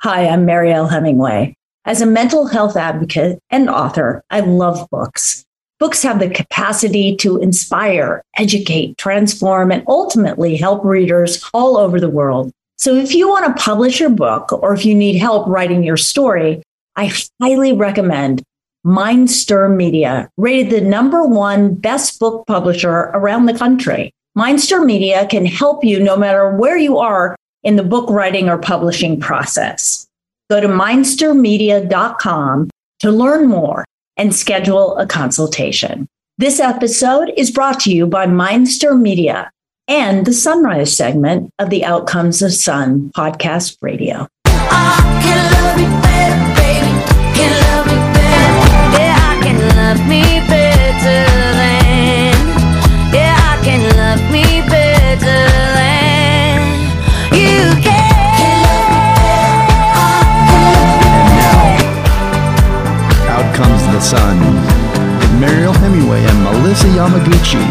Hi, I'm Mariel Hemingway. As a mental health advocate and author, I love books. Books have the capacity to inspire, educate, transform, and ultimately help readers all over the world. So if you want to publish your book or if you need help writing your story, I highly recommend Mindstir Media, rated the number one best book publisher around the country. Mindstir Media can help you no matter where you are in the book writing or publishing process. Go to mindstirmedia.com to learn more and schedule a consultation. This episode is brought to you by Mindstir Media and the Sunrise segment of the Out Comes the Sun podcast radio. Comes the sun. Mariel Hemingway and Melissa Yamaguchi.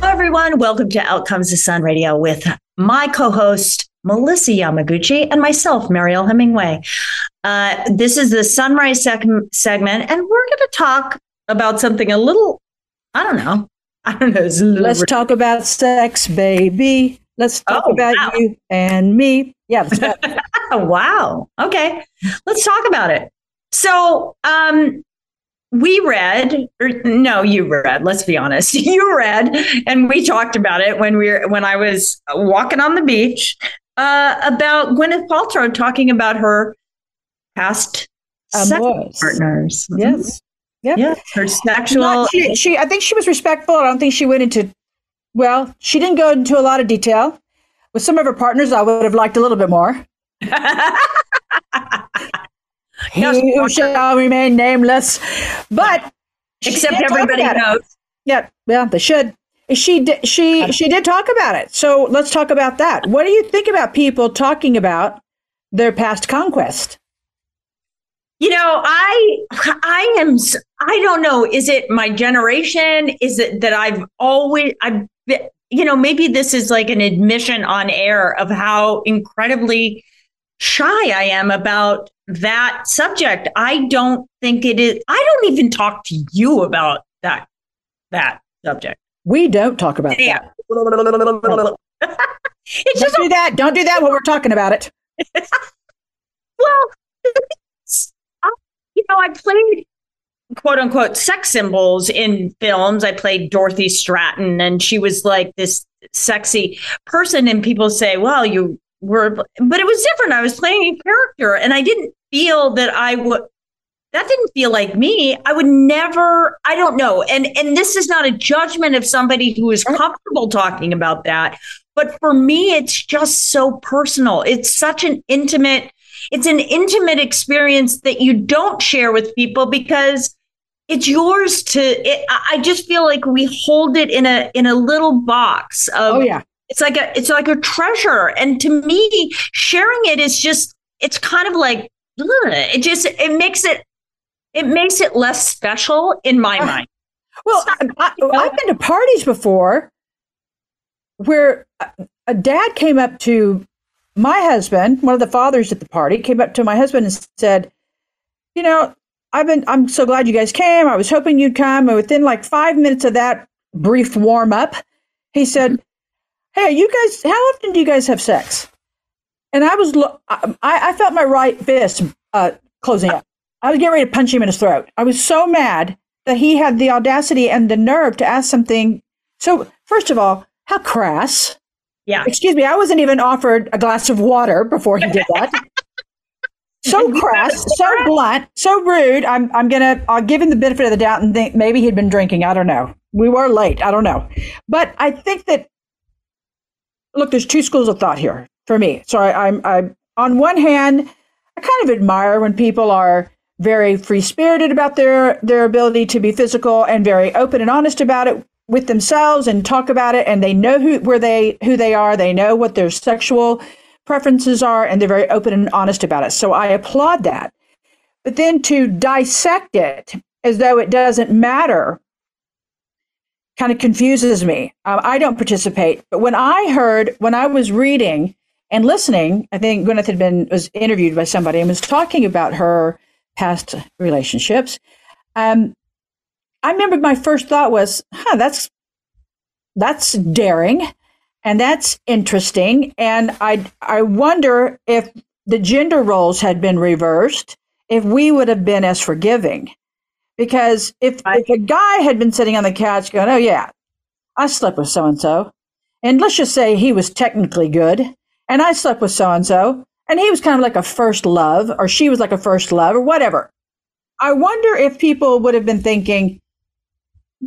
Hello, everyone. Welcome to Out Comes the Sun Radio with my co host, Melissa Yamaguchi, and myself, Mariel Hemingway. Uh, this is the Sunrise seg- segment, and we're going to talk about something a little, I don't know. I don't know. it's a little Let's ri- talk about sex, baby. Let's talk Oh, about wow. you and me. Yeah, wow. Okay. Let's talk about it. So, um, we read, or no, you read, let's be honest. You read, and we talked about it when we were, when I was walking on the beach, uh, about Gwyneth Paltrow talking about her past sex partners. yes. Yep. Yes, her sexual. Not- she, she, I think she was respectful. I don't think she went into, well, she didn't go into a lot of detail. With some of her partners, I would have liked a little bit more. He who shall remain nameless. But Except everybody knows. Yeah, well, they should. She did. She she did talk about it. So let's talk about that. What do you think about people talking about their past conquest? You know, I I am I don't know, is it my generation? Is it that I've always I've you know, maybe this is like an admission on air of how incredibly shy I am about that subject. I don't think it is I don't even talk to you about that that subject. We don't talk about Yeah. that. it's Don't just do that. Don't do that when we're talking about it. Well, I- you know, I played quote unquote sex symbols in films. I played Dorothy Stratton, and she was like this sexy person. And people say, well, you were, but it was different. I was playing a character, and I didn't feel that I would. That didn't feel like me. I would never. I don't know. And and this is not a judgment of somebody who is uh-huh. comfortable talking about that. But for me, it's just so personal. It's such an intimate it's an intimate experience that you don't share with people because it's yours to it, I I just feel like we hold it in a in a little box of Oh yeah. it's like a it's like a treasure and to me sharing it is just it's kind of like ugh, it just it makes it it makes it less special in my Ah. mind Well, I, I've been to parties before where a dad came up to my husband, one of the fathers at the party, came up to my husband and said, "You know, I've been. I'm so glad you guys came. I was hoping you'd come." And within like five minutes of that brief warm up, he said, "Hey, you guys, how often do you guys have sex?" And I was, lo- I, I felt my right fist uh, closing up. I was getting ready to punch him in his throat. I was so mad that he had the audacity and the nerve to ask something. So, first of all, how crass. yeah Excuse me, I wasn't even offered a glass of water before he did that. so crass, so blunt, so rude. I'm I'm gonna I'll give him the benefit of the doubt and think maybe he'd been drinking. I don't know. We were late. I don't know. But I think that look, there's two schools of thought here for me. So I, I'm, I'm on one hand, I kind of admire when people are very free spirited about their their ability to be physical and very open and honest about it with themselves and talk about it and they know who where they who they are they know what their sexual preferences are and they're very open and honest about it. So i applaud that. But then to dissect it as though it doesn't matter kind of confuses me. Um, i don't participate but when i heard when i was reading and listening i think gwyneth had been was interviewed by somebody and was talking about her past relationships um, I remember my first thought was, huh, that's that's daring and that's interesting. And I I wonder if the gender roles had been reversed, if we would have been as forgiving. Because if, if a guy had been sitting on the couch going, Oh yeah, I slept with so and so, and let's just say he was technically good, and I slept with so and so, and he was kind of like a first love, or she was like a first love, or whatever. I wonder if people would have been thinking,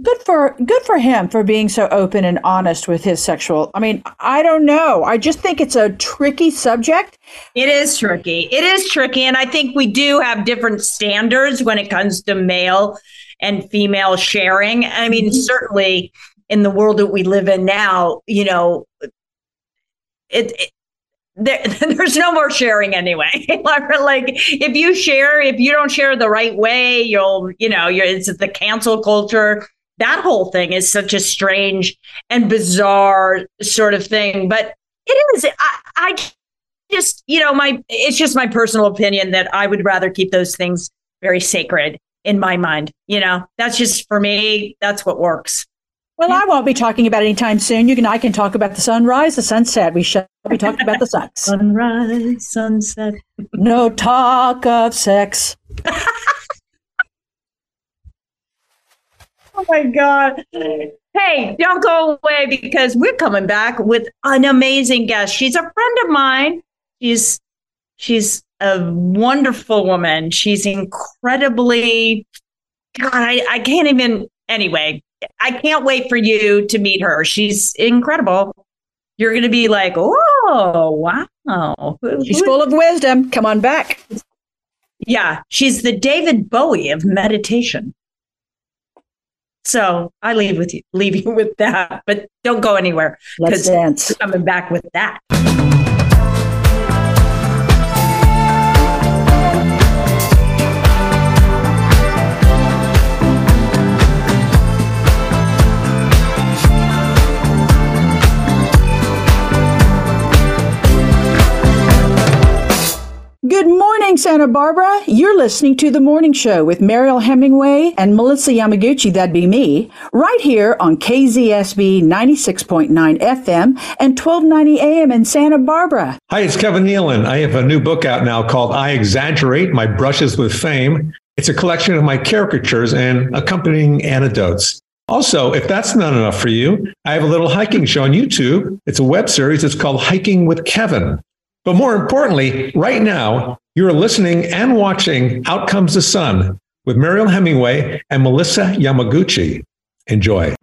good for good for him for being so open and honest with his sexual i mean i don't know. I just think it's a tricky subject. It is tricky. It is tricky and i think we do have different standards when it comes to male and female sharing. I mean mm-hmm. certainly in the world that we live in now you know it, it there, there's no more sharing anyway. like if you share, if you don't share the right way, you'll, you know, you're, it's the cancel culture that whole thing is such a strange and bizarre sort of thing. But it is. I, I just, you know, my it's just my personal opinion that I would rather keep those things very sacred in my mind. You know, that's just for me. That's what works. Well, I won't be talking about anytime soon. You can I can talk about the sunrise, the sunset. We shall be talking about the sun. sunrise, sunset. No talk of sex. Oh my God. Hey, don't go away because we're coming back with an amazing guest. She's a friend of mine. She's she's a wonderful woman. She's incredibly God, I, I can't even anyway. I can't wait for you to meet her. She's incredible. You're gonna be like, oh wow. She's full of wisdom. Come on back. Yeah, she's the David Bowie of meditation. So I leave with you, leave you with that, but don't go anywhere. Let's dance. Coming back with that. Good morning, Santa Barbara. You're listening to The Morning Show with Mariel Hemingway and Melissa Yamaguchi, that'd be me, right here on KZSB 96.9 FM and 1290 AM in Santa Barbara. Hi, it's Kevin Nealon. I have a new book out now called I Exaggerate My Brushes with Fame. It's a collection of my caricatures and accompanying anecdotes. Also, if that's not enough for you, I have a little hiking show on YouTube. It's a web series. It's called Hiking with Kevin. But more importantly, right now, you're listening and watching Out Comes the Sun with Mariel Hemingway and Melissa Yamaguchi. Enjoy.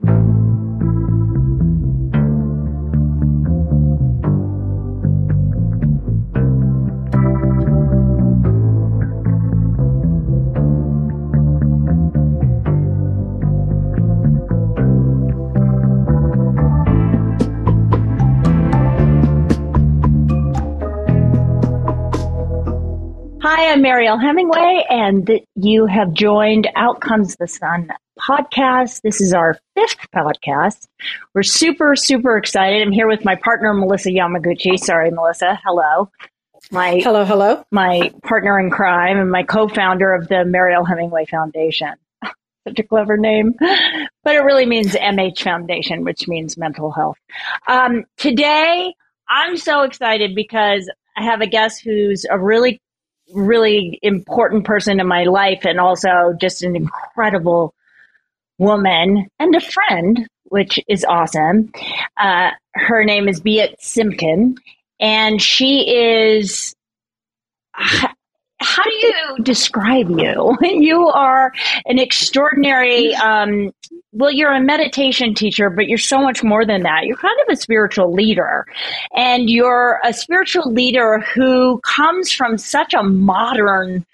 Hi, I'm Mariel Hemingway, and you have joined Out Comes the Sun podcast. This is our fifth podcast. We're super, super excited. I'm here with my partner, Melissa Yamaguchi. Sorry, Melissa. Hello. My hello, hello. My partner in crime and my co-founder of the Mariel Hemingway Foundation. Such a clever name, but it really means MH Foundation, which means mental health. Um, today, I'm so excited because I have a guest who's a really really important person in my life and also just an incredible woman and a friend, which is awesome. Uh, her name is Biet Simkin, and she is. How do you describe you? You are an extraordinary, um, well, you're a meditation teacher, but you're so much more than that. You're kind of a spiritual leader. And you're a spiritual leader who comes from such a modern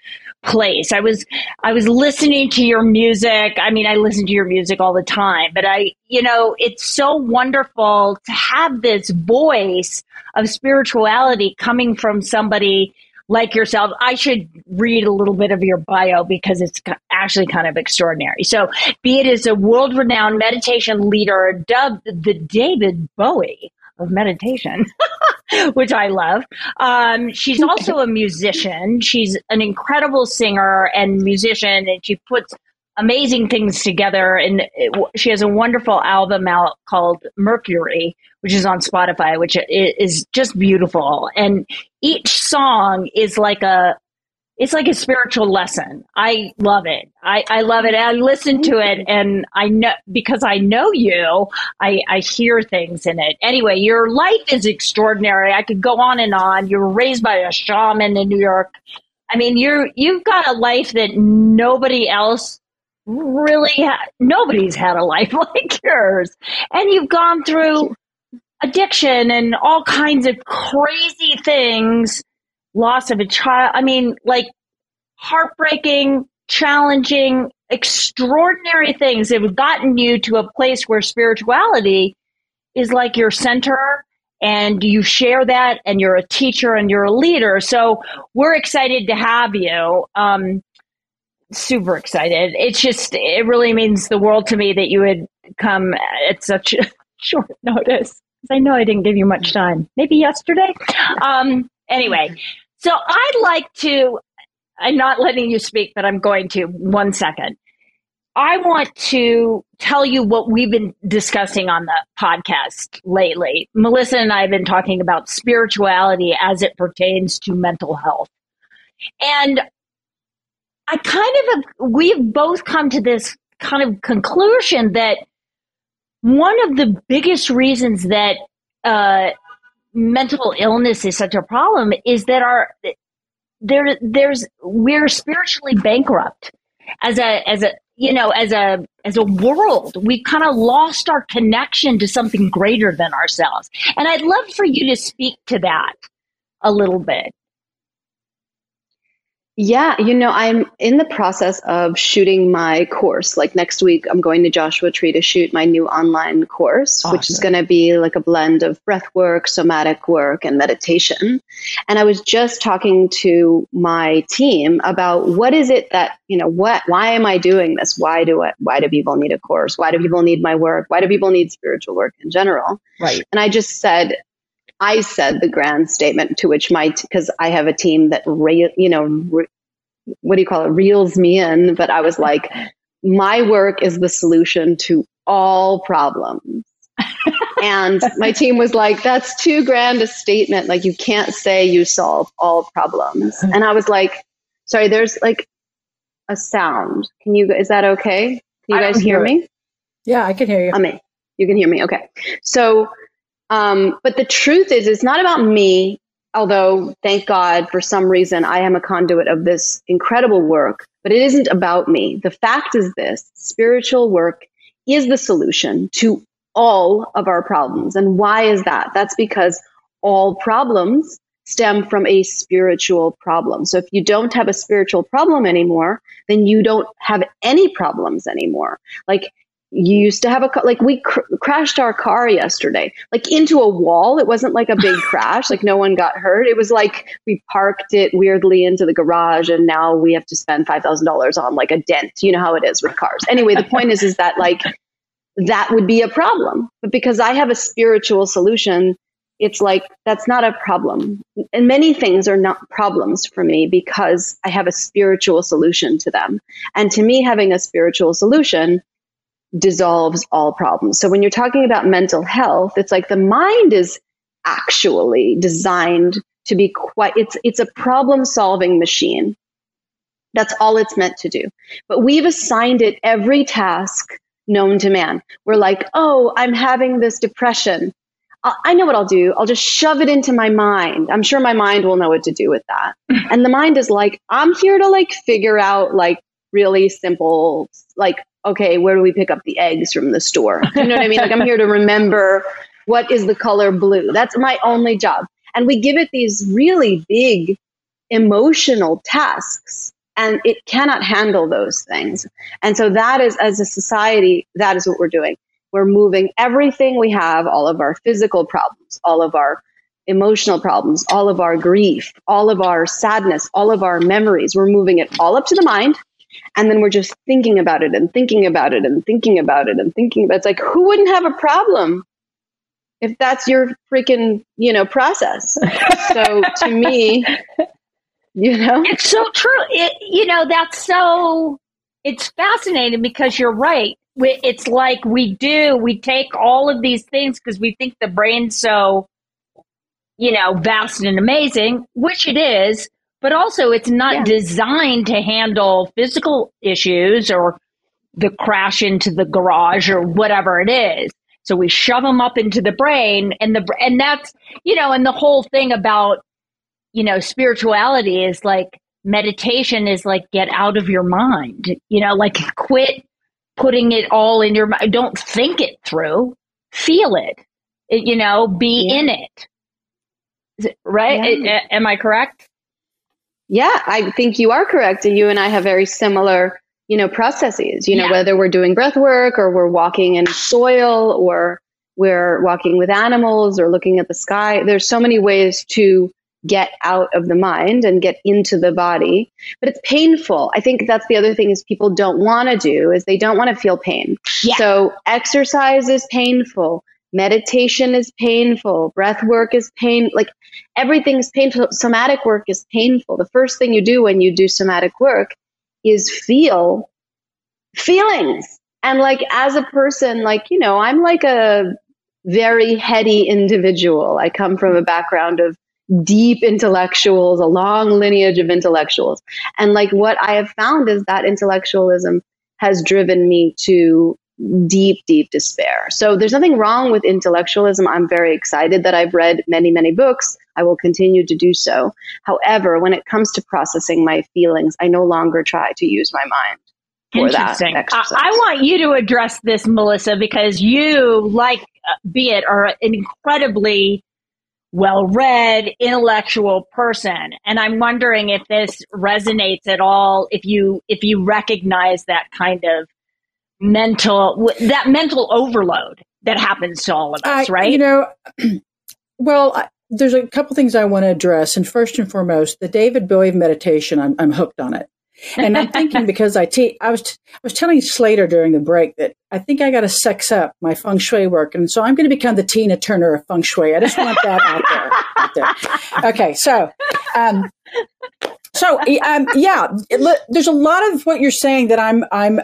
place. I was I was listening to your music. I mean, I listen to your music all the time, but I, you know, it's so wonderful to have this voice of spirituality coming from somebody like yourself. I should read a little bit of your bio because it's actually kind of extraordinary. So, Biet as a world renowned meditation leader dubbed the David Bowie of meditation, which I love. Um, she's also a musician. She's an incredible singer and musician, and she puts amazing things together. And it, she has a wonderful album out called Mercury, which is on Spotify, which is just beautiful. And each song is like a it's like a spiritual lesson. I love it. I, I love it. I listen to it and I know because I know you, I, I hear things in it. Anyway, your life is extraordinary. I could go on and on. You were raised by a shaman in New York. I mean, you're, you've got a life that nobody else really ha- nobody's had a life like yours. And you've gone through addiction and all kinds of crazy things loss of a child. I mean, like heartbreaking, challenging, extraordinary things have gotten you to a place where spirituality is like your center and you share that and you're a teacher and you're a leader. So we're excited to have you. Um, super excited. It's just, it really means the world to me that you would come at such short notice. I know I didn't give you much time. Maybe yesterday. Um, anyway, so I'd like to, I'm not letting you speak, but I'm going to one second. I want to tell you what we've been discussing on the podcast lately. Melissa and I have been talking about spirituality as it pertains to mental health. And I kind of, we've both come to this kind of conclusion that one of the biggest reasons that uh, mental illness is such a problem is that our there there's we're spiritually bankrupt. As a as a you know as a as a world we've kind of lost our connection to something greater than ourselves. And i'd love for you to speak to that a little bit yeah, you know, I'm in the process of shooting my course. Like next week, I'm going to Joshua Tree to shoot my new online course, awesome. which is going to be like a blend of breath work, somatic work, and meditation. And I was just talking to my team about what is it that, you know, what, why am I doing this? Why do I, why do people need a course? Why do people need my work? Why do people need spiritual work in general? Right. And I just said, I said the grand statement to which my, because I have a team that, re, you know, re, what do you call it, reels me in. But I was like, my work is the solution to all problems. and my team was like, that's too grand a statement. Like, you can't say you solve all problems. And I was like, sorry, there's like a sound. Can you, is that okay? Can you guys hear, hear me? Yeah, I can hear you. I mean, you can hear me. Okay. So, um, but the truth is, it's not about me, although thank God for some reason I am a conduit of this incredible work, but it isn't about me. The fact is this spiritual work is the solution to all of our problems. And why is that? That's because all problems stem from a spiritual problem. So if you don't have a spiritual problem anymore, then you don't have any problems anymore. Like you used to have a like we cr- crashed our car yesterday like into a wall. It wasn't like a big crash like no one got hurt. It was like we parked it weirdly into the garage and now we have to spend $5000 on like a dent. You know how it is with cars. Anyway the point is is that like that would be a problem. But because i have a spiritual solution it's like that's not a problem. And many things are not problems for me because i have a spiritual solution to them. And to me having a spiritual solution dissolves all problems. So when you're talking about mental health, it's like the mind is actually designed to be quite it's it's a problem solving machine. That's all it's meant to do. But we've assigned it every task known to man. We're like, "Oh, I'm having this depression. I know what I'll do. I'll just shove it into my mind. I'm sure my mind will know what to do with that. and the mind is like, I'm here to like figure out like really simple, like, okay, where do we pick up the eggs from the store? You know what I mean? Like, I'm here to remember what is the color blue. That's my only job. And we give it these really big emotional tasks and it cannot handle those things. And so that is, as a society, that is what we're doing. We're moving everything we have, all of our physical problems, all of our emotional problems, all of our grief, all of our sadness, all of our memories. We're moving it all up to the mind. And then we're just thinking about it and thinking about it and thinking about it and thinking about it. It's like, who wouldn't have a problem if that's your freaking, you know, process? so to me, you know, it's so true. It, you know, that's so, it's fascinating because you're right it's like we do, we take all of these things because we think the brain's so, you know, vast and amazing, which it is, but also it's not yeah. designed to handle physical issues or the crash into the garage or whatever it is. So we shove them up into the brain and the and that's you know and the whole thing about you know spirituality is like meditation is like get out of your mind. You know, like quit putting it all in your mind. Don't think it through. Feel it. it you know, be yeah. in it. right? Yeah. Am I correct? Yeah, I think you are correct. And you and I have very similar, you know, processes. You know, yeah. whether we're doing breath work or we're walking in soil or we're walking with animals or looking at the sky. There's so many ways to get out of the mind and get into the body but it's painful i think that's the other thing is people don't want to do is they don't want to feel pain yeah. so exercise is painful meditation is painful. Breath work is pain like everything is painful. Somatic work is painful. The first thing you do when you do somatic work is feel feelings. And like as a person like you know i'm like a very heady individual. I come from a background of deep intellectuals, a long lineage of intellectuals. And like what I have found is that intellectualism has driven me to deep, deep despair. So there's nothing wrong with intellectualism. I'm very excited that I've read many, many books. I will continue to do so. However, when it comes to processing my feelings, I no longer try to use my mind. For Interesting. That I, I want you to address this, Melissa, because you, like uh, Biet, are an incredibly well read, intellectual person. And I'm wondering if this resonates at all, if you if you recognize that kind of mental that mental overload that happens to all of us, right? You know, well, I, there's a couple things I want to address, and first and foremost, the David Bowie meditation. I'm I'm hooked on it. And I'm thinking because I te- I was t- I was telling Slater during the break that I think I got to sex up my feng shui work, and so I'm going to become the Tina Turner of feng shui. I just want that out there. Out there. Okay, so um, so um, yeah, there's a lot of what you're saying that I'm I'm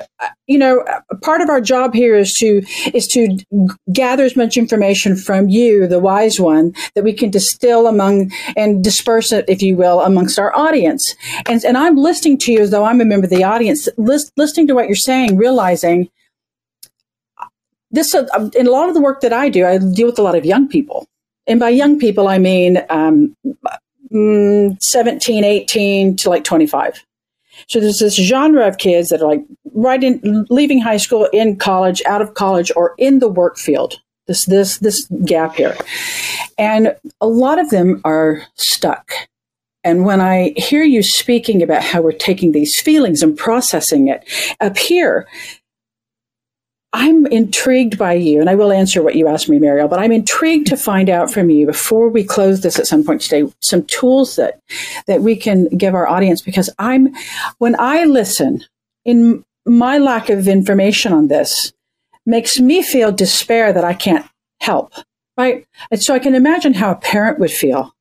you know part of our job here is to is to gather as much information from you, the wise one, that we can distill among and disperse it, if you will, amongst our audience. And and I'm listening to you as though I'm a member of the audience, list, listening to what you're saying, realizing this uh, in a lot of the work that I do, I deal with a lot of young people. And by young people, I mean um, mm, 17, 18 to like 25. So there's this genre of kids that are like right in leaving high school, in college, out of college, or in the work field. This this this gap here, and a lot of them are stuck. And when I hear you speaking about how we're taking these feelings and processing it up here, I'm intrigued by you, and I will answer what you asked me, Mariel, but I'm intrigued to find out from you before we close this at some point today, some tools that, that we can give our audience because I'm, when I listen, in my lack of information on this makes me feel despair that I can't help, right? And so I can imagine how a parent would feel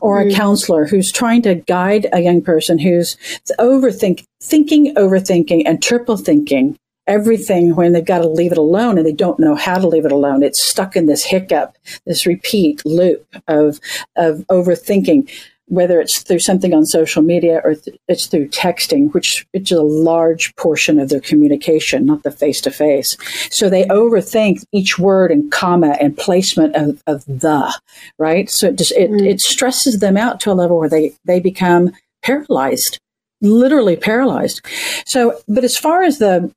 or a mm. counselor who's trying to guide a young person who's overthink, thinking, overthinking, and triple thinking everything when they've got to leave it alone and they don't know how to leave it alone. It's stuck in this hiccup, this repeat loop of, of overthinking. whether it's through something on social media or th- it's through texting, which is a large portion of their communication, not the face to face. So they overthink each word and comma and placement of, of the, right? So it just, it, mm. it stresses them out to a level where they, they become paralyzed, literally paralyzed. So, but as far as the,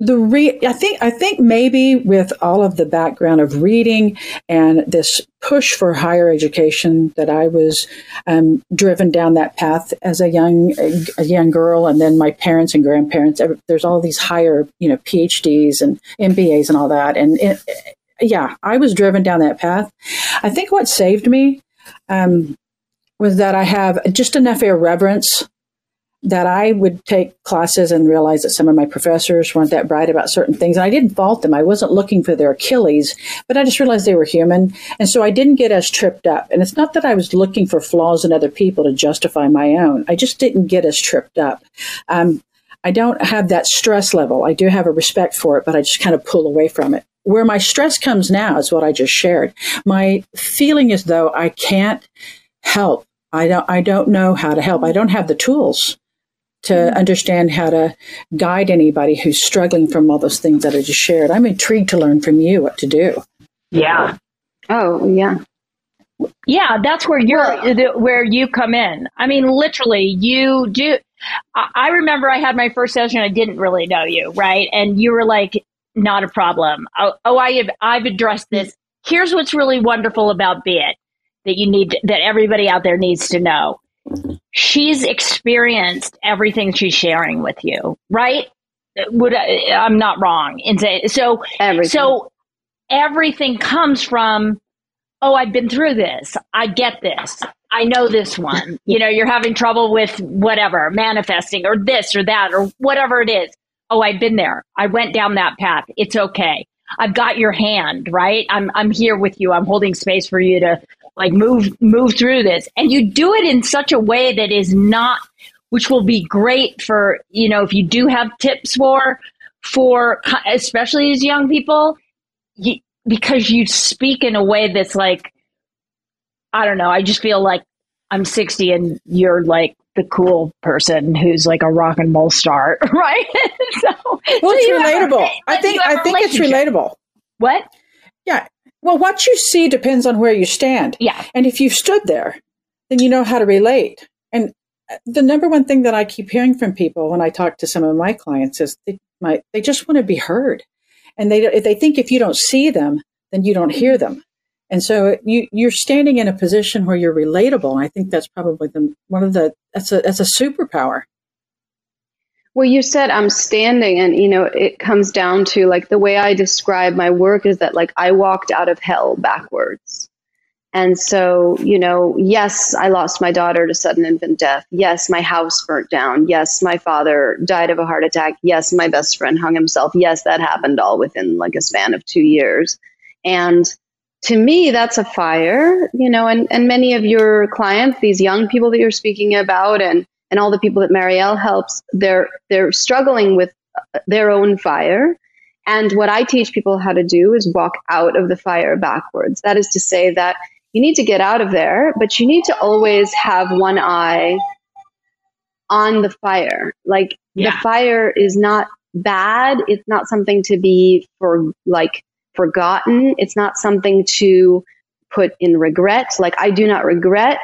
the re- I think I think maybe with all of the background of reading and this push for higher education that I was um, driven down that path as a young a young girl, and then my parents and grandparents. There's all these higher you know PhDs and MBAs and all that, and it, yeah, I was driven down that path. I think what saved me um, was that I have just enough irreverence that I would take classes and realize that some of my professors weren't that bright about certain things. And I didn't fault them. I wasn't looking for their Achilles, but I just realized they were human. And so I didn't get as tripped up. And it's not that I was looking for flaws in other people to justify my own. I just didn't get as tripped up. Um, I don't have that stress level. I do have a respect for it, but I just kind of pull away from it. Where my stress comes now is what I just shared. My feeling is though I can't help. I don't, I don't know how to help. I don't have the tools to mm-hmm. understand how to guide anybody who's struggling from all those things that I just shared. I'm intrigued to learn from you what to do. Yeah. Oh, yeah. Yeah, that's where you're where you come in. I mean, literally, you do. I remember I had my first session. I didn't really know you, right? And you were like, "Not a problem." Oh, oh I have I've addressed this. Here's what's really wonderful about Biet that you need to, that everybody out there needs to know she's experienced everything she's sharing with you, right? Would I, I'm not wrong in saying so? Everything. So everything comes from, oh, I've been through this. I get this. I know this one. You know, you're having trouble with whatever, manifesting or this or that or whatever it is. Oh, I've been there. I went down that path. It's okay. I've got your hand, right? I'm I'm here with you. I'm holding space for you to like move move through this. And you do it in such a way that is not which will be great for you know if you do have tips for for especially as young people you, because you speak in a way that's like i don't know i just feel like i'm 60 and you're like the cool person who's like a rock and roll star right? So well so it's relatable. i think i think it's relatable. What? Yeah well, what you see depends on where you stand. Yeah. And if you've stood there, then you know how to relate. And uh, the number one thing that I keep hearing from people when I talk to some of my clients is they might they just want to be heard, and they they think if you don't see them, then you don't hear them. And so you you're standing in a position where you're relatable. And I think that's probably the one of the that's a that's a superpower. Well, you said I'm standing, and you know, it comes down to like the way I describe my work is that like I walked out of hell backwards. And so, you know, yes, I lost my daughter to sudden infant death. Yes, my house burnt down. Yes, my father died of a heart attack. Yes, my best friend hung himself. Yes, that happened all within like a span of two years. And to me, that's a fire, you know, and, and many of your clients, these young people that you're speaking about, and and all the people that Mariel helps, they're they're struggling with uh, their own fire. And what I teach people how to do is walk out of the fire backwards. That is to say that you need to get out of there, but you need to always have one eye on the fire. Like yeah. the fire is not bad. It's not something to be for like forgotten. It's not something to put in regret. Like I do not regret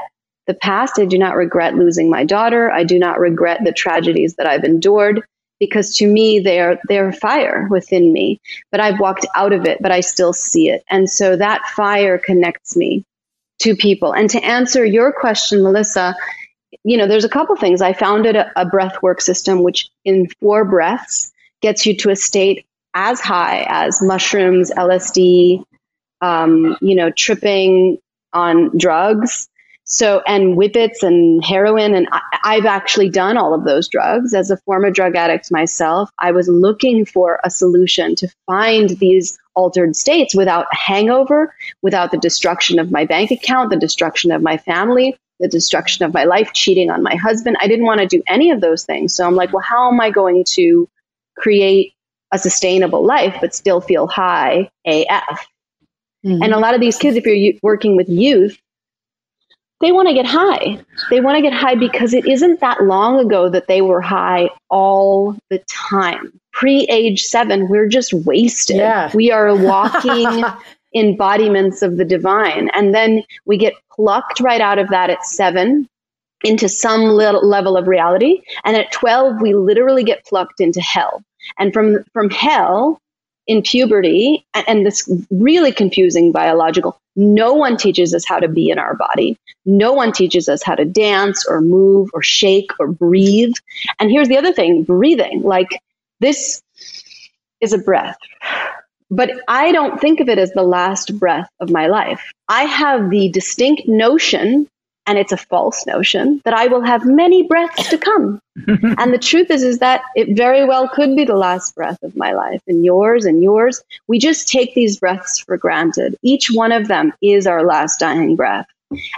the past. I do not regret losing my daughter. I do not regret the tragedies that I've endured because to me they are they're fire within me. But I've walked out of it, but I still see it. And so that fire connects me to people. And to answer your question, Melissa, you know, there's a couple things. I founded a, a breath work system which in four breaths gets you to a state as high as mushrooms, LSD, um, you know, tripping on drugs, so, and whippets and heroin. And I, have actually done all of those drugs as a former drug addict myself. I was looking for a solution to find these altered states without hangover, without the destruction of my bank account, the destruction of my family, the destruction of my life, cheating on my husband. I didn't want to do any of those things. So I'm like, well, how am I going to create a sustainable life but still feel high AF? Mm-hmm. And a lot of these kids, if you're working with youth, they want to get high. They want to get high because it isn't that long ago that they were high all the time. Pre age seven, we're just wasted. Yeah. We are walking embodiments of the divine. And then we get plucked right out of that at seven into some little level of reality. And at 12, we literally get plucked into hell. And from, from hell, in puberty, and this really confusing biological, no one teaches us how to be in our body. No one teaches us how to dance or move or shake or breathe. And here's the other thing breathing. Like this is a breath. But I don't think of it as the last breath of my life. I have the distinct notion and it's a false notion that I will have many breaths to come. and the truth is is that it very well could be the last breath of my life and yours and yours. We just take these breaths for granted. Each one of them is our last dying breath.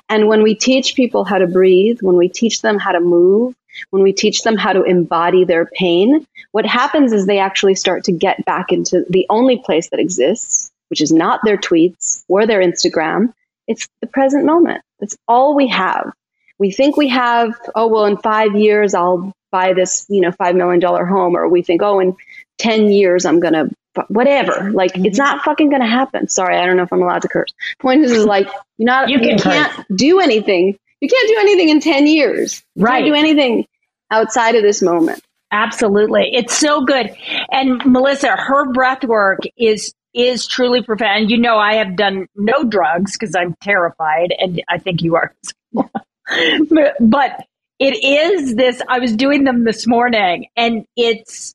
And when we teach people how to breathe, when we teach them how to move, when we teach them how to embody their pain, what happens is they actually start to get back into the only place that exists, which is not their tweets or their Instagram. It's the present moment. That's all we have. We think we have, oh, well, in five years, I'll buy this, you know, $5 million home. Or we think, oh, in 10 years, I'm going to, whatever. Like, mm-hmm. it's not fucking going to happen. Sorry, I don't know if I'm allowed to curse. Point is, is like, you're not, you, can you can't do anything. You can't do anything in 10 years. You right. can't do anything outside of this moment. Absolutely. It's so good. And Melissa, her breath work is is truly profound. You know, I have done no drugs because I'm terrified, and I think you are. but it is this. I was doing them this morning, and it's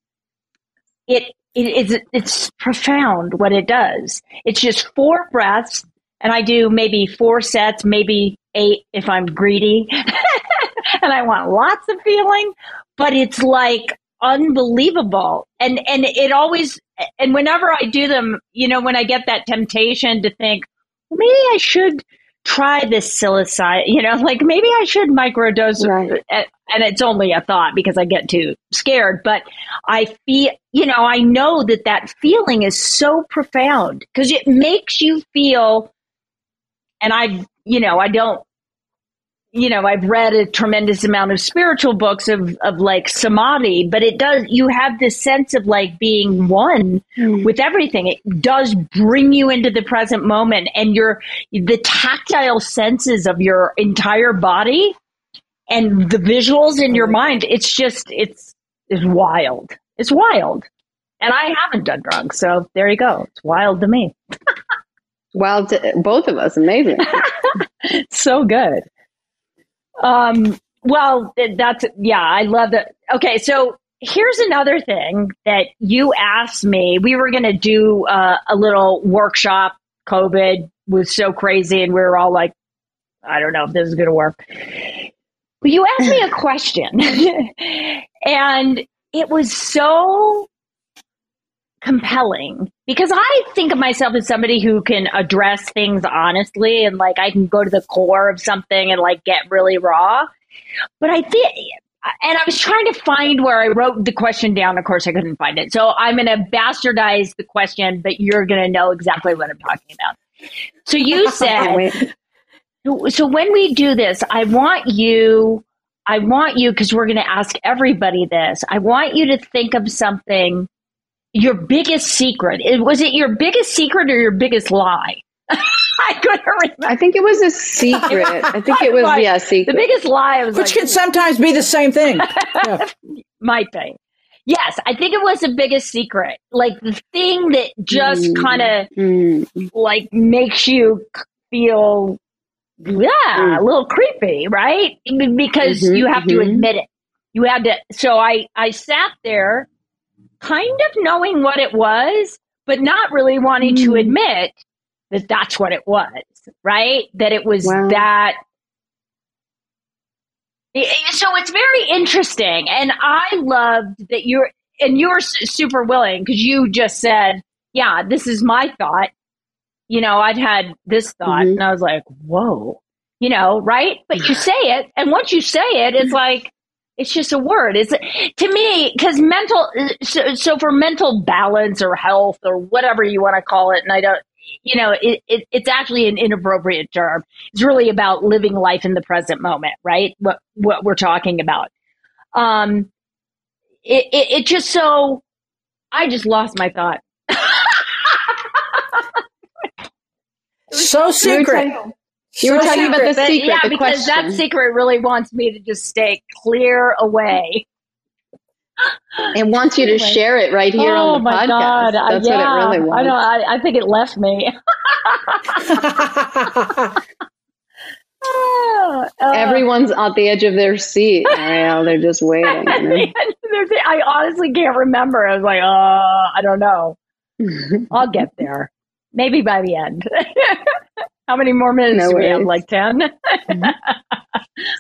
it it is it's profound what it does. It's just four breaths, and I do maybe four sets, maybe eight if I'm greedy, and I want lots of feeling. But it's like unbelievable and and it always and whenever i do them you know when i get that temptation to think well, maybe i should try this psilocybin you know like maybe i should microdose right. and it's only a thought because i get too scared but i feel you know i know that that feeling is so profound because it makes you feel and i you know i don't you know, I've read a tremendous amount of spiritual books of, of like samadhi, but it does, you have this sense of like being one mm. with everything. It does bring you into the present moment and your, the tactile senses of your entire body and the visuals in your mind. It's just, it's, it's wild. It's wild. And I haven't done drugs. So there you go. It's wild to me. wild to both of us. Amazing. so good. Um, well, that's, yeah, I love that. Okay. So here's another thing that you asked me. We were going to do uh, a little workshop. COVID was so crazy, and we were all like, I don't know if this is going to work. But you asked me a question, and it was so compelling because I think of myself as somebody who can address things honestly and like I can go to the core of something and like get really raw. But I think, and I was trying to find where I wrote the question down. Of course, I couldn't find it. So I'm going to bastardize the question, but you're going to know exactly what I'm talking about. So you said, so when we do this, I want you, I want you, because we're going to ask everybody this, I want you to think of something your biggest secret. Was it your biggest secret or your biggest lie? I couldn't remember. I think it was a secret. I think it was right. yeah, secret. The biggest lie was which like, can sometimes be the same thing. Yeah. Might be. Yes, I think it was the biggest secret. Like the thing that just mm. kind of mm. like makes you feel yeah, mm. a little creepy, right? Because mm-hmm, you have mm-hmm. to admit it. You had to so I I sat there kind of knowing what it was, but not really wanting mm. to admit that that's what it was, right? That it was wow. that. So it's very interesting. And I loved that you're, and you're super willing because you just said, yeah, this is my thought. You know, I'd had this thought mm-hmm. and I was like, whoa, you know, right? But you say it. And once you say it, it's like, it's just a word. It's to me because mental. So, so for mental balance or health or whatever you want to call it, and I don't. you know, it, it, it's actually an inappropriate term. It's really about living life in the present moment, right? What what we're talking about. Um, it, it, it just so I just lost my thought. so secret. You were talking about the secret. yeah, the because question. that secret really wants me to just stay clear away. It wants you to Anyway. share it right here oh on the my podcast. god! That's yeah, what it really wants. I know. I, I think it left me. Ah, uh, Everyone's at the edge of their seat. Ariel. They're just waiting. know? There's- I honestly can't remember. I was like, uh, I don't know. I'll get there. Maybe by the end. How many more minutes No do we have? Like 10?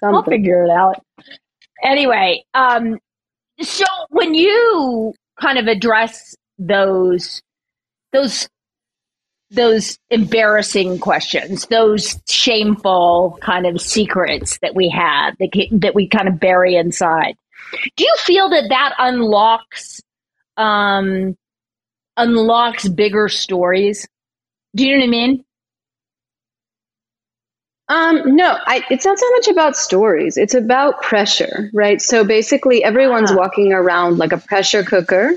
I'll figure it out. Anyway, um, so when you kind of address those, those, those embarrassing questions, those shameful kind of secrets that we have that that we kind of bury inside, do you feel that that unlocks, um, unlocks bigger stories? Do you know what I mean? Um, no, I, it's not so much about stories. It's about pressure, right? So basically, everyone's Ah. walking around like a pressure cooker,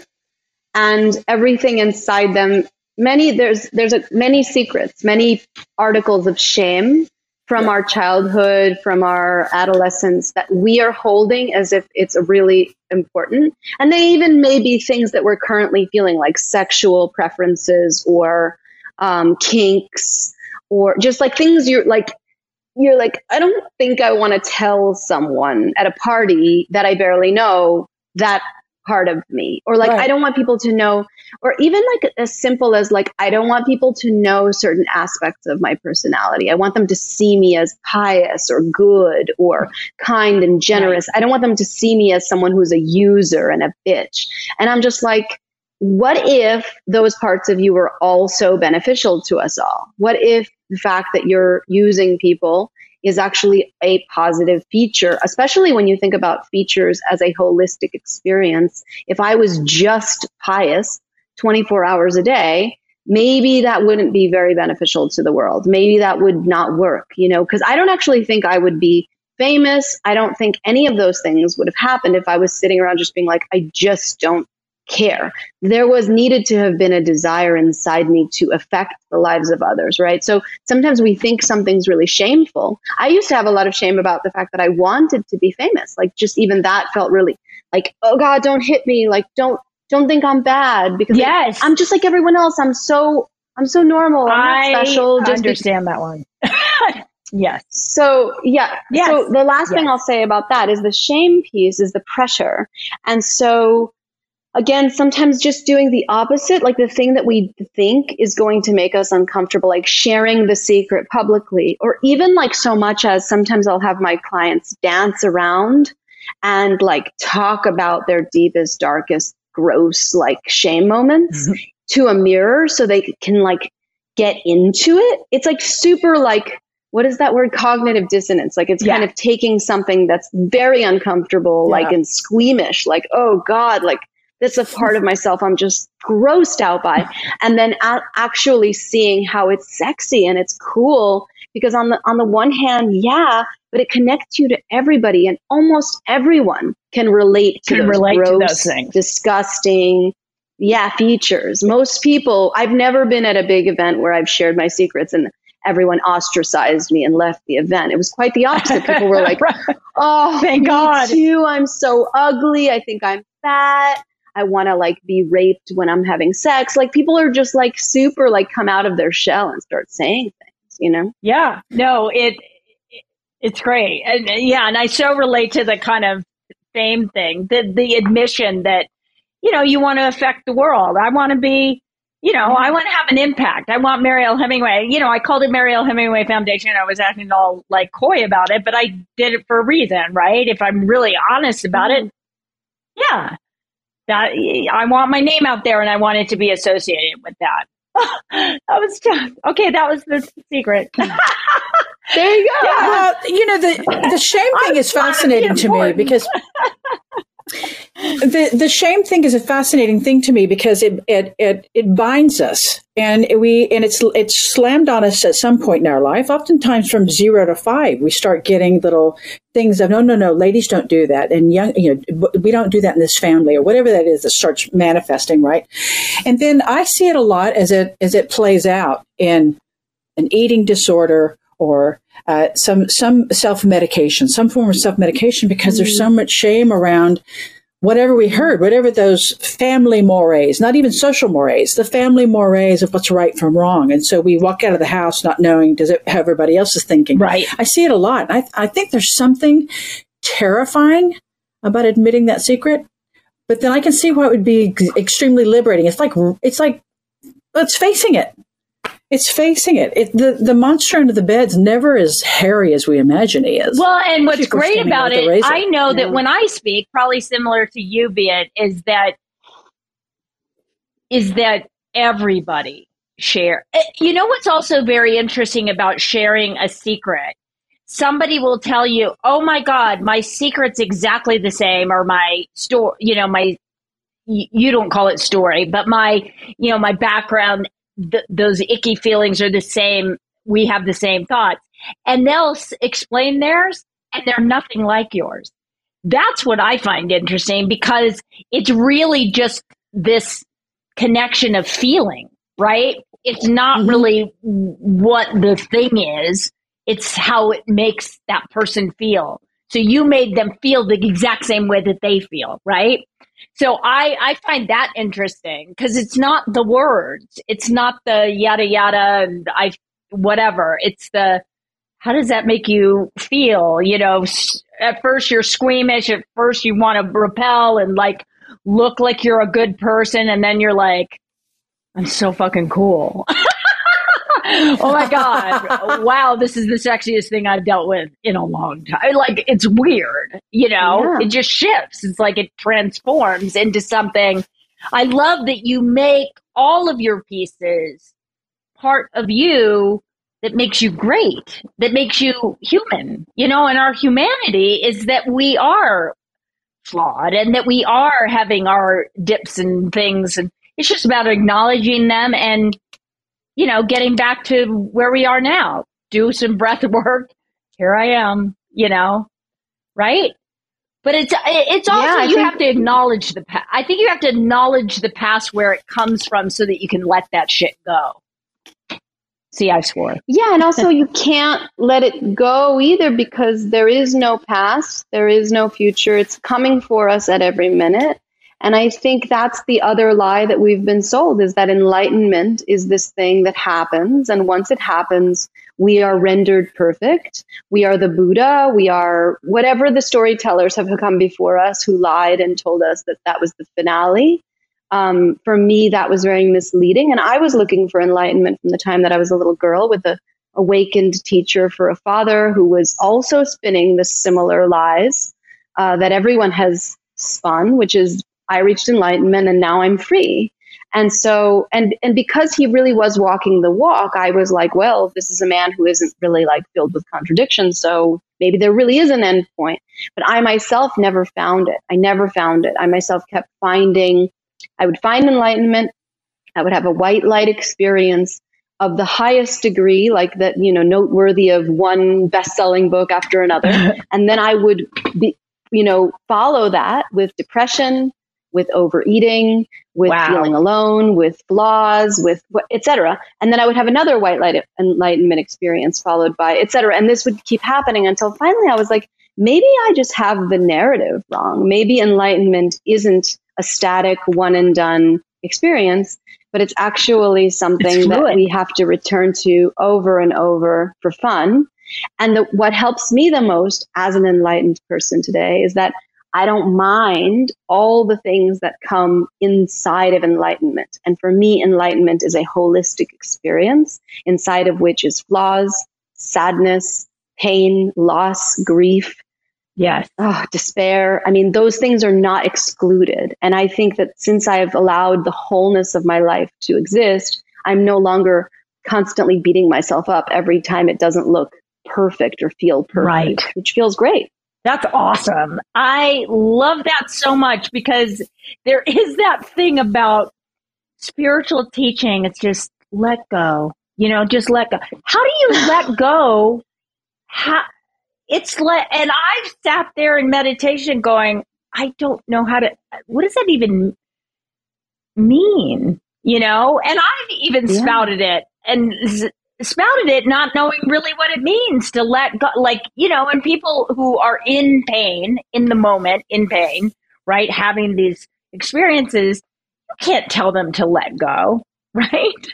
and everything inside them. Many there's there's a, many secrets, many articles of shame from our childhood, from our adolescence that we are holding as if it's really important, and they even may be things that we're currently feeling, like sexual preferences or um, kinks, or just like things you're like you're like, I don't think I want to tell someone at a party that I barely know that part of me. Or like, Right. I don't want people to know, or even like as simple as like, I don't want people to know certain aspects of my personality. I want them to see me as pious or good or kind and generous. I don't want them to see me as someone who's a user and a bitch. And I'm just like, what if those parts of you were also beneficial to us all? What if the fact that you're using people is actually a positive feature, especially when you think about features as a holistic experience? If I was just pious 24 hours a day, maybe that wouldn't be very beneficial to the world. Maybe that would not work, you know, because I don't actually think I would be famous. I don't think any of those things would have happened if I was sitting around just being like, I just don't care. There was needed to have been a desire inside me to affect the lives of others, right? So sometimes we think something's really shameful. I used to have a lot of shame about the fact that I wanted to be famous. Like just even that felt really like, oh God, don't hit me. Like don't don't think I'm bad because like, Yes. I'm just like everyone else. I'm so I'm so normal. I'm not special. Just because understand that one. yes. so yeah. Yes. So the last thing I'll say about that is the shame piece is the pressure. And so again, sometimes just doing the opposite, like the thing that we think is going to make us uncomfortable, like sharing the secret publicly, or even like so much as sometimes I'll have my clients dance around and like talk about their deepest, darkest, gross, like shame moments mm-hmm. to a mirror so they can like get into it. It's like super like what is that word? Cognitive dissonance. Like it's kind of taking something that's very uncomfortable, Yeah. like and squeamish, like, oh God, like that's a part of myself I'm just grossed out by. And then a- actually seeing how it's sexy and it's cool because on the on the one hand, yeah, but it connects you to everybody and almost everyone can relate to Can those relate to those things. disgusting, yeah, features. Most people, I've never been at a big event where I've shared my secrets and everyone ostracized me and left the event. It was quite the opposite. People were like, "Oh, Thank God." too. I'm so ugly. I think I'm fat. I want to like be raped when I'm having sex." Like people are just like super like come out of their shell and start saying things, you know? Yeah, no, it, it it's great, and yeah, and I so relate to the kind of fame thing, the the admission that you know you want to affect the world. I want to be, you know, I want to have an impact. I want Mariel Hemingway. You know, I called it Mariel Hemingway Foundation. I was acting all like coy about it, but I did it for a reason, right? If I'm really honest about it, mm-hmm. yeah, that I want my name out there, and I want it to be associated with that. that was just okay. That was the secret. There you go. Well, you know the the shame thing is fascinating to me because the the shame thing is a fascinating thing to me because it it it, it binds us. And we and it's it's slammed on us at some point in our life oftentimes from 0 to 5 we start getting little things of no no no ladies don't do that. And young you know we don't do that in this family or whatever that is that starts manifesting right? And then i see it a lot as it as it plays out in an eating disorder or uh, some some self medication, some form of self medication, because there's so much shame around whatever we heard, whatever those family mores, not even social mores, the family mores of what's right from wrong. And so we walk out of the house not knowing does it how everybody else is thinking. Right. I see it a lot. I, I think there's something terrifying about admitting that secret, but then I can see why it would be extremely liberating. It's like it's like let's facing it. It's facing it. it. the the monster under the bed's never as hairy as we imagine he is. Well, and what's great about it, I know that when I speak, probably similar to you, Biet, is that is that everybody share. Eh, you know what's also very interesting about sharing a secret? Somebody will tell you, "Oh my God, my secret's exactly the same," or my story. You know, my you don't call it story, but my you know my background th- those icky feelings are the same. We have the same thoughts. And they'll s- explain theirs, and they're nothing like yours. That's what I find interesting because it's really just this connection of feeling, right? It's not mm-hmm. really what the thing is, it's how it makes that person feel. So you made them feel the exact same way that they feel, right? So I, I find that interesting because it's not the words, it's not the yada yada and I whatever. It's the how does that make you feel? You know, at first you're squeamish, at first you want to repel and like look like you're a good person, and then you're like, I'm so fucking cool. oh my god. Wow this is the sexiest thing i've dealt with in a long time. Like it's weird you know? Yeah. it just shifts. It's like it transforms into something. I love that you make all of your pieces part of you that makes you great that makes you human you know? And our humanity is that we are flawed and that we are having our dips and things. And it's just about acknowledging them and you know, getting back to where we are now. Do some breath work. Here I am, you know, right? But it's it's also yeah, you think- have to acknowledge the past. I think you have to acknowledge the past where it comes from so that you can let that shit go. See, I swore. Yeah, and also you can't let it go either because there is no past, there is no future. It's coming for us at every minute. And I think that's the other lie that we've been sold is that enlightenment is this thing that happens. And once it happens, we are rendered perfect. We are the Buddha. We are whatever the storytellers have come before us who lied and told us that that was the finale. Um, for me, that was very misleading. And I was looking for enlightenment from the time that I was a little girl with a awakened teacher for a father who was also spinning the similar lies uh, that everyone has spun, which is I reached enlightenment and now I'm free. And so, and, and because he really was walking the walk, I was like, well, this is a man who isn't really like filled with contradictions. So maybe there really is an end point. But I myself never found it. I never found it. I myself kept finding, I would find enlightenment. I would have a white light experience of the highest degree, like that, you know, noteworthy of one best selling book after another. and then I would be, you know, follow that with depression, with overeating, with wow. feeling alone, with flaws, with etc. And then I would have another white light enlightenment experience followed by etc. And this would keep happening until finally I was like, maybe I just have the narrative wrong. Maybe enlightenment isn't a static one and done experience, but it's actually something that we have to return to over and over for fun. And the, what helps me the most as an enlightened person today is that I don't mind all the things that come inside of enlightenment. And for me, enlightenment is a holistic experience inside of which is flaws, sadness, pain, loss, grief. Yes. Oh, despair. I mean, those things are not excluded. And I think that since I've allowed the wholeness of my life to exist, I'm no longer constantly beating myself up every time it doesn't look perfect or feel perfect, right. which feels great. That's awesome. I love that so much because there is that thing about spiritual teaching. It's just let go, you know, just let go. How do you let go? How, it's let, and I've sat there in meditation going, I don't know how to, what does that even mean? You know, and I've even yeah. spouted it and spouted it not knowing really what it means to let go like you know and people who are in pain in the moment in pain right having these experiences you can't tell them to let go right?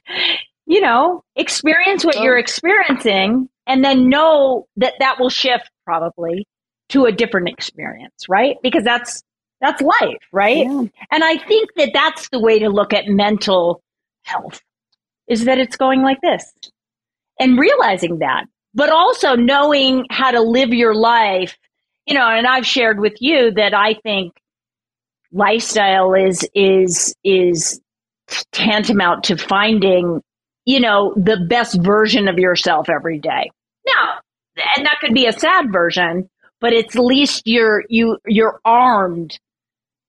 You know experience what you're oh. experiencing and then know that that will shift probably to a different experience right? Because that's that's life right? Yeah. and i think that that's the way to look at mental health is that it's going like this and realizing that, but also knowing how to live your life. You know, and I've shared with you that I think lifestyle is is is tantamount to finding, you know, the best version of yourself every day. Now, and that could be a sad version, but it's at least you're you you're armed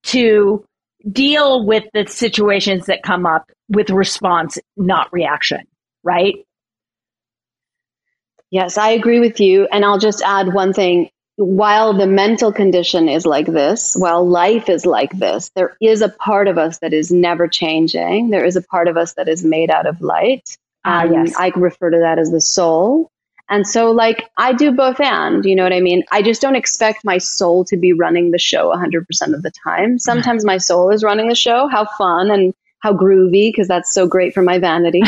to deal with the situations that come up with response, not reaction, right? Yes, I agree with you. And I'll just add one thing. While the mental condition is like this, while life is like this, there is a part of us that is never changing. There is a part of us that is made out of light. Ah, um, yes. I refer to that as the soul. And so, like, I do both and, you know what I mean? I just don't expect my soul to be running the show 100% of the time. Sometimes my soul is running the show. How fun and how groovy because that's so great for my vanity.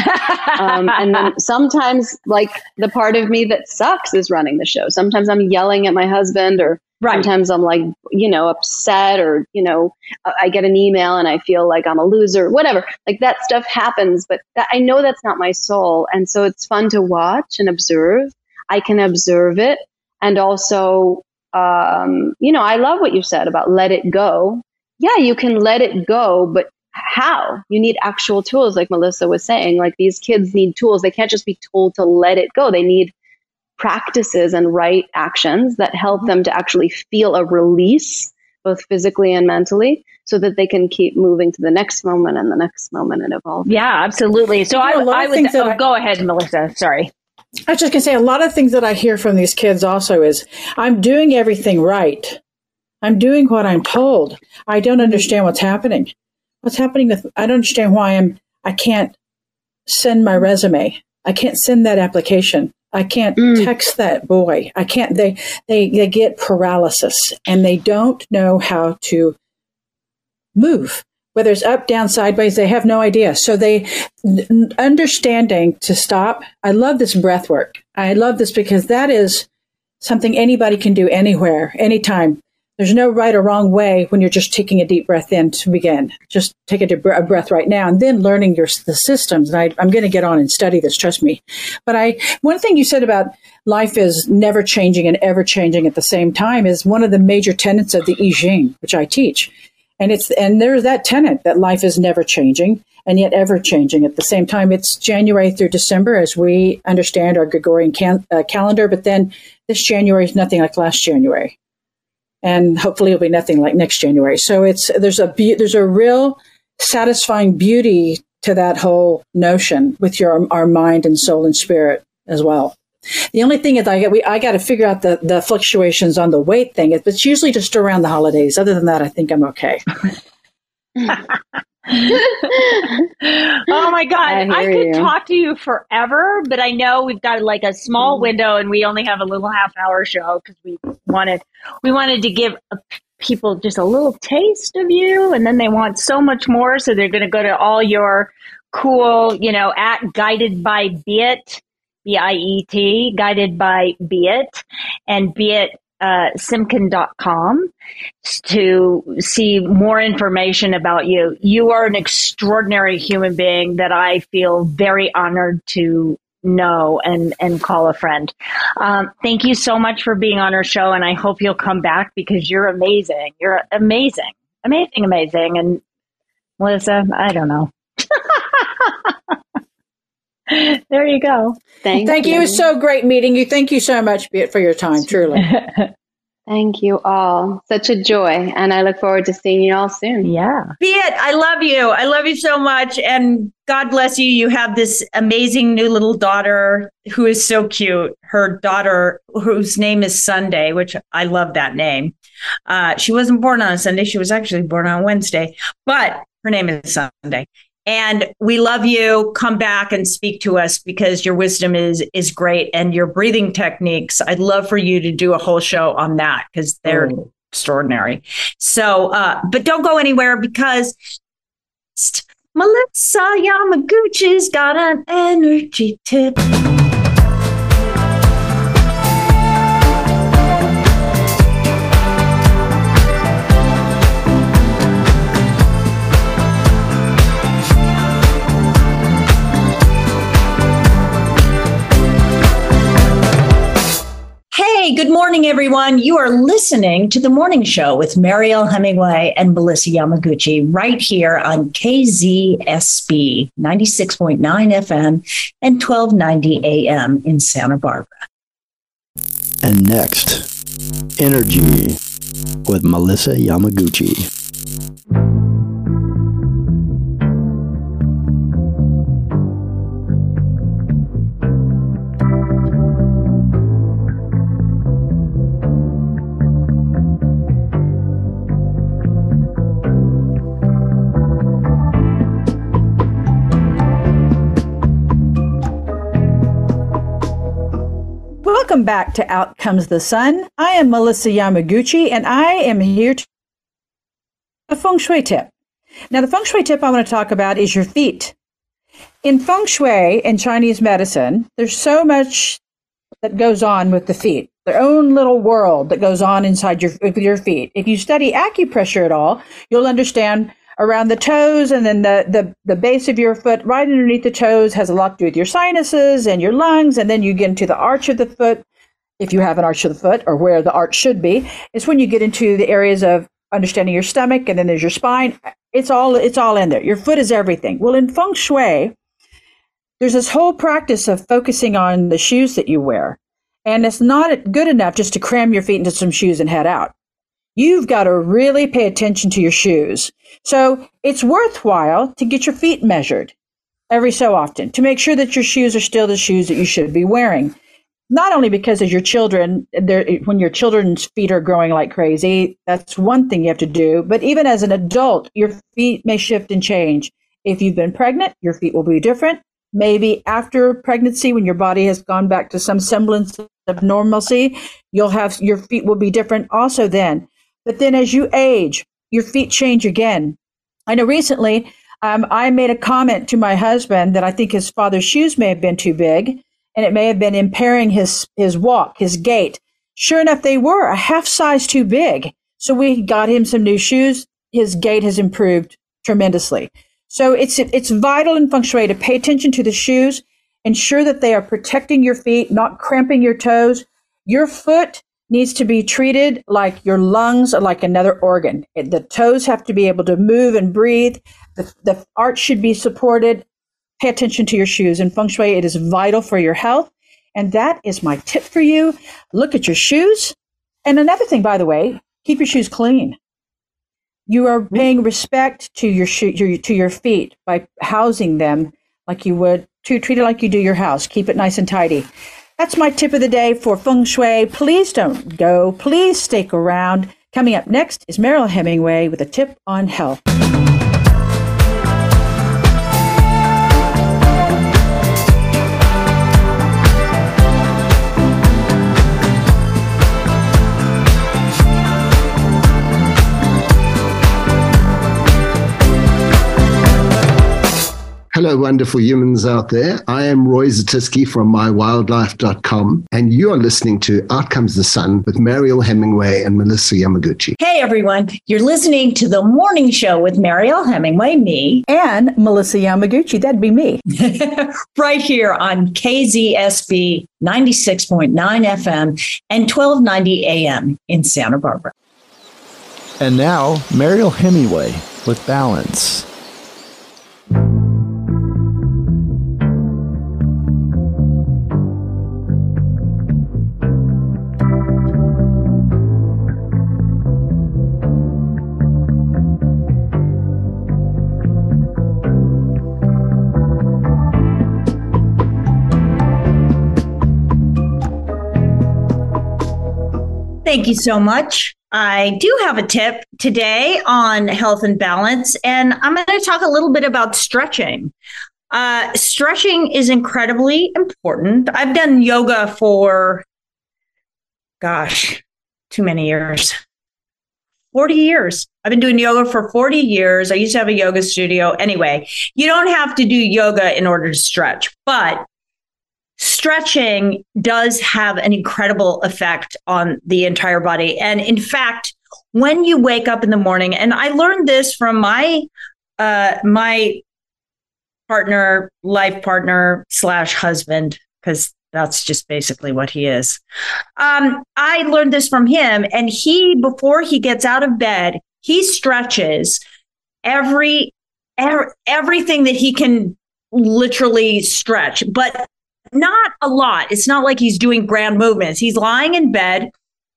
um, and then sometimes, like the part of me that sucks is running the show. Sometimes I'm yelling at my husband, or right. sometimes I'm like, you know, upset, or you know, I get an email and I feel like I'm a loser, whatever. Like that stuff happens, but that, I know that's not my soul, and so it's fun to watch and observe. I can observe it, and also, um, you know, I love what you said about let it go. Yeah, you can let it go, but how? You need actual tools like melissa was saying like these kids need tools. They can't just be told to let it go. They need practices and right actions that help them to actually feel a release both physically and mentally so that they can keep moving to the next moment and the next moment and evolve yeah absolutely. So i, I would oh, I, go ahead melissa. Sorry. I was just going to say a lot of things that i hear from these kids also is i'm doing everything right. I'm doing what i'm told. I don't understand what's happening what's happening with I don't understand why I'm I can't send my resume. I can't send that application. I can't mm. text that boy. I can't they they they get paralysis and they don't know how to move. Whether it's up, down, sideways, they have no idea. So they understanding to stop. I love this breath work. I love this because that is something anybody can do anywhere, anytime. There's no right or wrong way when you're just taking a deep breath in to begin. Just take a, deep breath right now and then learning your the systems. And I, I'm going to get on and study this, trust me. But I, one thing you said about life is never changing and ever changing at the same time is one of the major tenets of the I Ching, which I teach. And it's, and there's that tenet that life is never changing and yet ever changing at the same time. It's January through December as we understand our Gregorian can, uh, calendar, but then this January is nothing like last January and hopefully it'll be nothing like next January. So it's there's a be- there's a real satisfying beauty to that whole notion with your our mind and soul and spirit as well. The only thing is I get we I got to figure out the the fluctuations on the weight thing. It's usually just around the holidays. Other than that, I think I'm okay. oh my god i, I could you. talk to you forever but i know we've got like a small mm. window and we only have a little half hour show because we wanted we wanted to give people just a little taste of you and then they want so much more so they're going to go to all your cool you know at guided by Biet b-i-e-t guided by Biet and Biet uh, simkin.com to see more information about you. You are an extraordinary human being that I feel very honored to know and and call a friend. Um, thank you so much for being on our show, and I hope you'll come back because you're amazing. You're amazing, amazing, amazing. And Melissa, I don't know. there you go. Thank, Thank you. you. It was so great meeting you. Thank you so much Biet, for your time, truly. Thank you all. Such a joy. And I look forward to seeing you all soon. Yeah. Biet. I love you. I love you so much. And God bless you. You have this amazing new little daughter who is so cute. Her daughter, whose name is Sunday, which I love that name. Uh, she wasn't born on a Sunday. She was actually born on Wednesday, but her name is Sunday. And we love you. Come back and speak to us because your wisdom is is great and your breathing techniques. I'd love for you to do a whole show on that because they're oh. extraordinary. So, uh, but don't go anywhere because Melissa Yamaguchi's got an energy tip. Good morning, everyone. You are listening to the morning show with Mariel Hemingway and Melissa Yamaguchi right here on KZSB 96.9 FM and 1290 AM in Santa Barbara. And next, Energy with Melissa Yamaguchi. Welcome back to Out Comes the Sun. I am Melissa Yamaguchi, and I am here to a feng shui tip. Now, the feng shui tip I want to talk about is your feet. In feng shui and Chinese medicine, there's so much that goes on with the feet, their own little world that goes on inside your your feet. If you study acupressure at all, you'll understand around the toes and then the, the, the base of your foot right underneath the toes has a lot to do with your sinuses and your lungs. And then you get into the arch of the foot. If you have an arch of the foot or where the arch should be, it's when you get into the areas of understanding your stomach and then there's your spine. It's all, it's all in there. Your foot is everything. Well, in feng shui, there's this whole practice of focusing on the shoes that you wear. And it's not good enough just to cram your feet into some shoes and head out you've got to really pay attention to your shoes. So it's worthwhile to get your feet measured every so often to make sure that your shoes are still the shoes that you should be wearing. Not only because as your children, when your children's feet are growing like crazy, that's one thing you have to do. But even as an adult, your feet may shift and change. If you've been pregnant, your feet will be different. Maybe after pregnancy, when your body has gone back to some semblance of normalcy, you'll have your feet will be different also then. But then as you age, your feet change again. I know recently um, I made a comment to my husband that I think his father's shoes may have been too big and it may have been impairing his, his walk, his gait. Sure enough, they were a half size too big. So we got him some new shoes. His gait has improved tremendously. So it's, it's vital in feng shui to pay attention to the shoes, ensure that they are protecting your feet, not cramping your toes. Your foot needs to be treated like your lungs are like another organ. The toes have to be able to move and breathe. The, the arch should be supported. Pay attention to your shoes. In feng shui, it is vital for your health. And that is my tip for you. Look at your shoes. And another thing, by the way, keep your shoes clean. You are mm-hmm. paying respect to your shoe, your, to your feet by housing them like you would to treat it like you do your house. Keep it nice and tidy. That's my tip of the day for feng shui. Please don't go. Please stick around. Coming up next is Mariel Hemingway with a tip on health. Hello, wonderful humans out there. I am Roy Zatiski from mywildlife.com, and you are listening to Out Comes the Sun with Mariel Hemingway and Melissa Yamaguchi. Hey, everyone. You're listening to the morning show with Mariel Hemingway, me, and Melissa Yamaguchi. That'd be me. right here on KZSB 96.9 FM and 1290 AM in Santa Barbara. And now, Mariel Hemingway with Balance. Thank you so much. I do have a tip today on health and balance, and I'm going to talk a little bit about stretching. Uh, stretching is incredibly important. I've done yoga for, gosh, too many years 40 years. I've been doing yoga for 40 years. I used to have a yoga studio. Anyway, you don't have to do yoga in order to stretch, but stretching does have an incredible effect on the entire body. And in fact, when you wake up in the morning, and I learned this from my uh, my partner, life partner slash husband, because that's just basically what he is. Um, I learned this from him, and he before he gets out of bed, he stretches every, every everything that he can literally stretch, but not a lot. It's not like he's doing grand movements. He's lying in bed.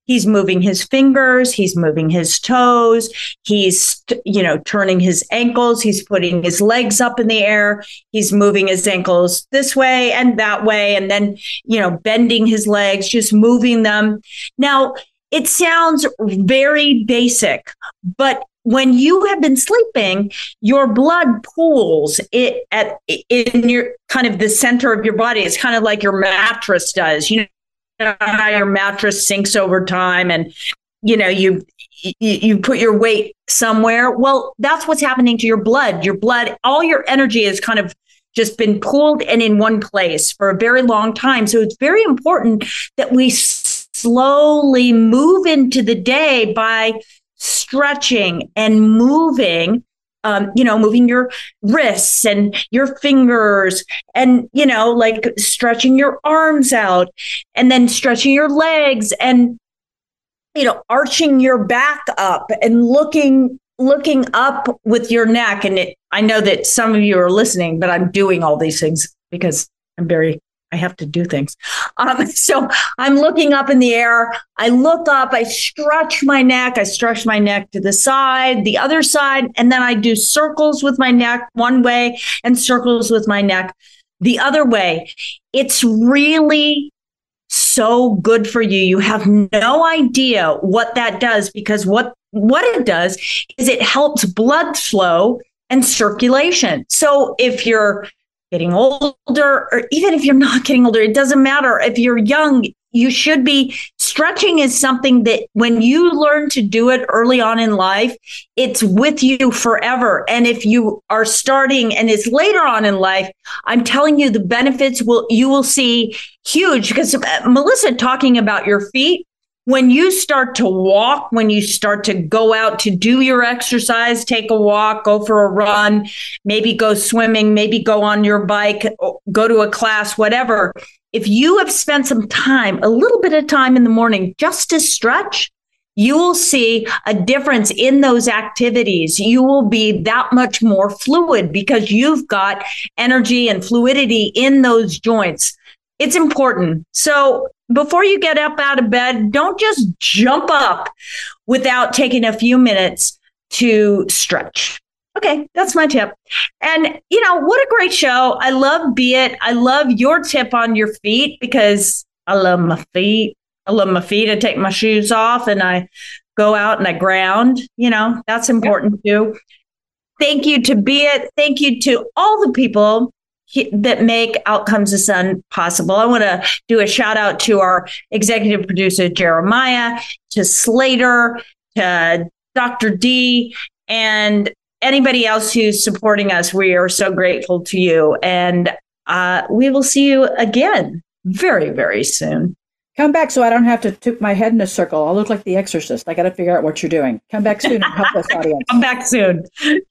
He's moving his fingers. He's moving his toes. He's, you know, turning his ankles. He's putting his legs up in the air. He's moving his ankles this way and that way. And then, you know, bending his legs, just moving them. Now, it sounds very basic, but when you have been sleeping, your blood pools it at in your kind of the center of your body. It's kind of like your mattress does. You know how your mattress sinks over time, and you know you you, put your weight somewhere. Well, that's what's happening to your blood. Your blood, all your energy is kind of just been pooled and in one place for a very long time. So it's very important that we slowly move into the day by stretching and moving um, you know, moving your wrists and your fingers and, you know, like stretching your arms out and then stretching your legs and, you know, arching your back up and looking, looking up with your neck. And it, I know that some of you are listening, but I'm doing all these things because I'm very I have to do things. Um, so I'm looking up in the air. I look up, I stretch my neck, I stretch my neck to the side, the other side, and then I do circles with my neck one way and circles with my neck the other way. It's really so good for you. You have no idea what that does because what what it does is it helps blood flow and circulation. So if you're getting older, or even if you're not getting older, it doesn't matter. If you're young, you should be stretching is something that when you learn to do it early on in life, it's with you forever. And if you are starting and it's later on in life, I'm telling you the benefits will you will see huge because uh, Melissa talking about your feet when you start to walk, when you start to go out to do your exercise, take a walk, go for a run, maybe go swimming, maybe go on your bike, go to a class, whatever. If you have spent some time, a little bit of time in the morning just to stretch, you will see a difference in those activities. You will be that much more fluid because you've got energy and fluidity in those joints. It's important. So before you get up out of bed, don't just jump up without taking a few minutes to stretch. Okay, that's my tip. And you know, what a great show. I love Biet. I love your tip on your feet because I love my feet. I love my feet. I take my shoes off and I go out and I ground. You know, that's important too. Thank you to Biet. Thank you to all the people that make Out Comes the Sun possible. I want to do a shout out to our executive producer, Jeremiah, to Slater, to Dr. D, and anybody else who's supporting us. We are so grateful to you. And uh, we will see you again very, very soon. Come back so I don't have to toot my head in a circle. I'll look like the exorcist. I got to figure out what you're doing. Come back soon and help us, audience. Come back soon.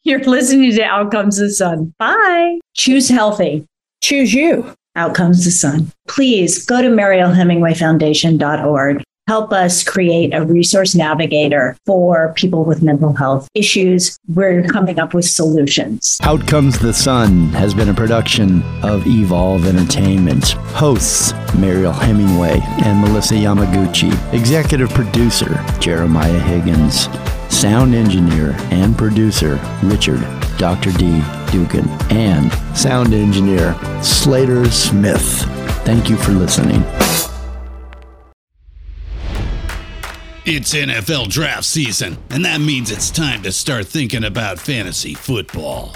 You're listening to Out Comes the Sun. Bye. Choose healthy. Choose you. Out Comes the Sun. Please go to marielhemingwayfoundation.org help us create a resource navigator for people with mental health issues. We're coming up with solutions. Out Comes the Sun has been a production of Evolve Entertainment. Hosts Mariel Hemingway and Melissa Yamaguchi. Executive producer Jeremiah Higgins. Sound engineer and producer Richard Dr. D. Dugan. And sound engineer Slater Smith. Thank you for listening. It's NFL draft season, and that means it's time to start thinking about fantasy football.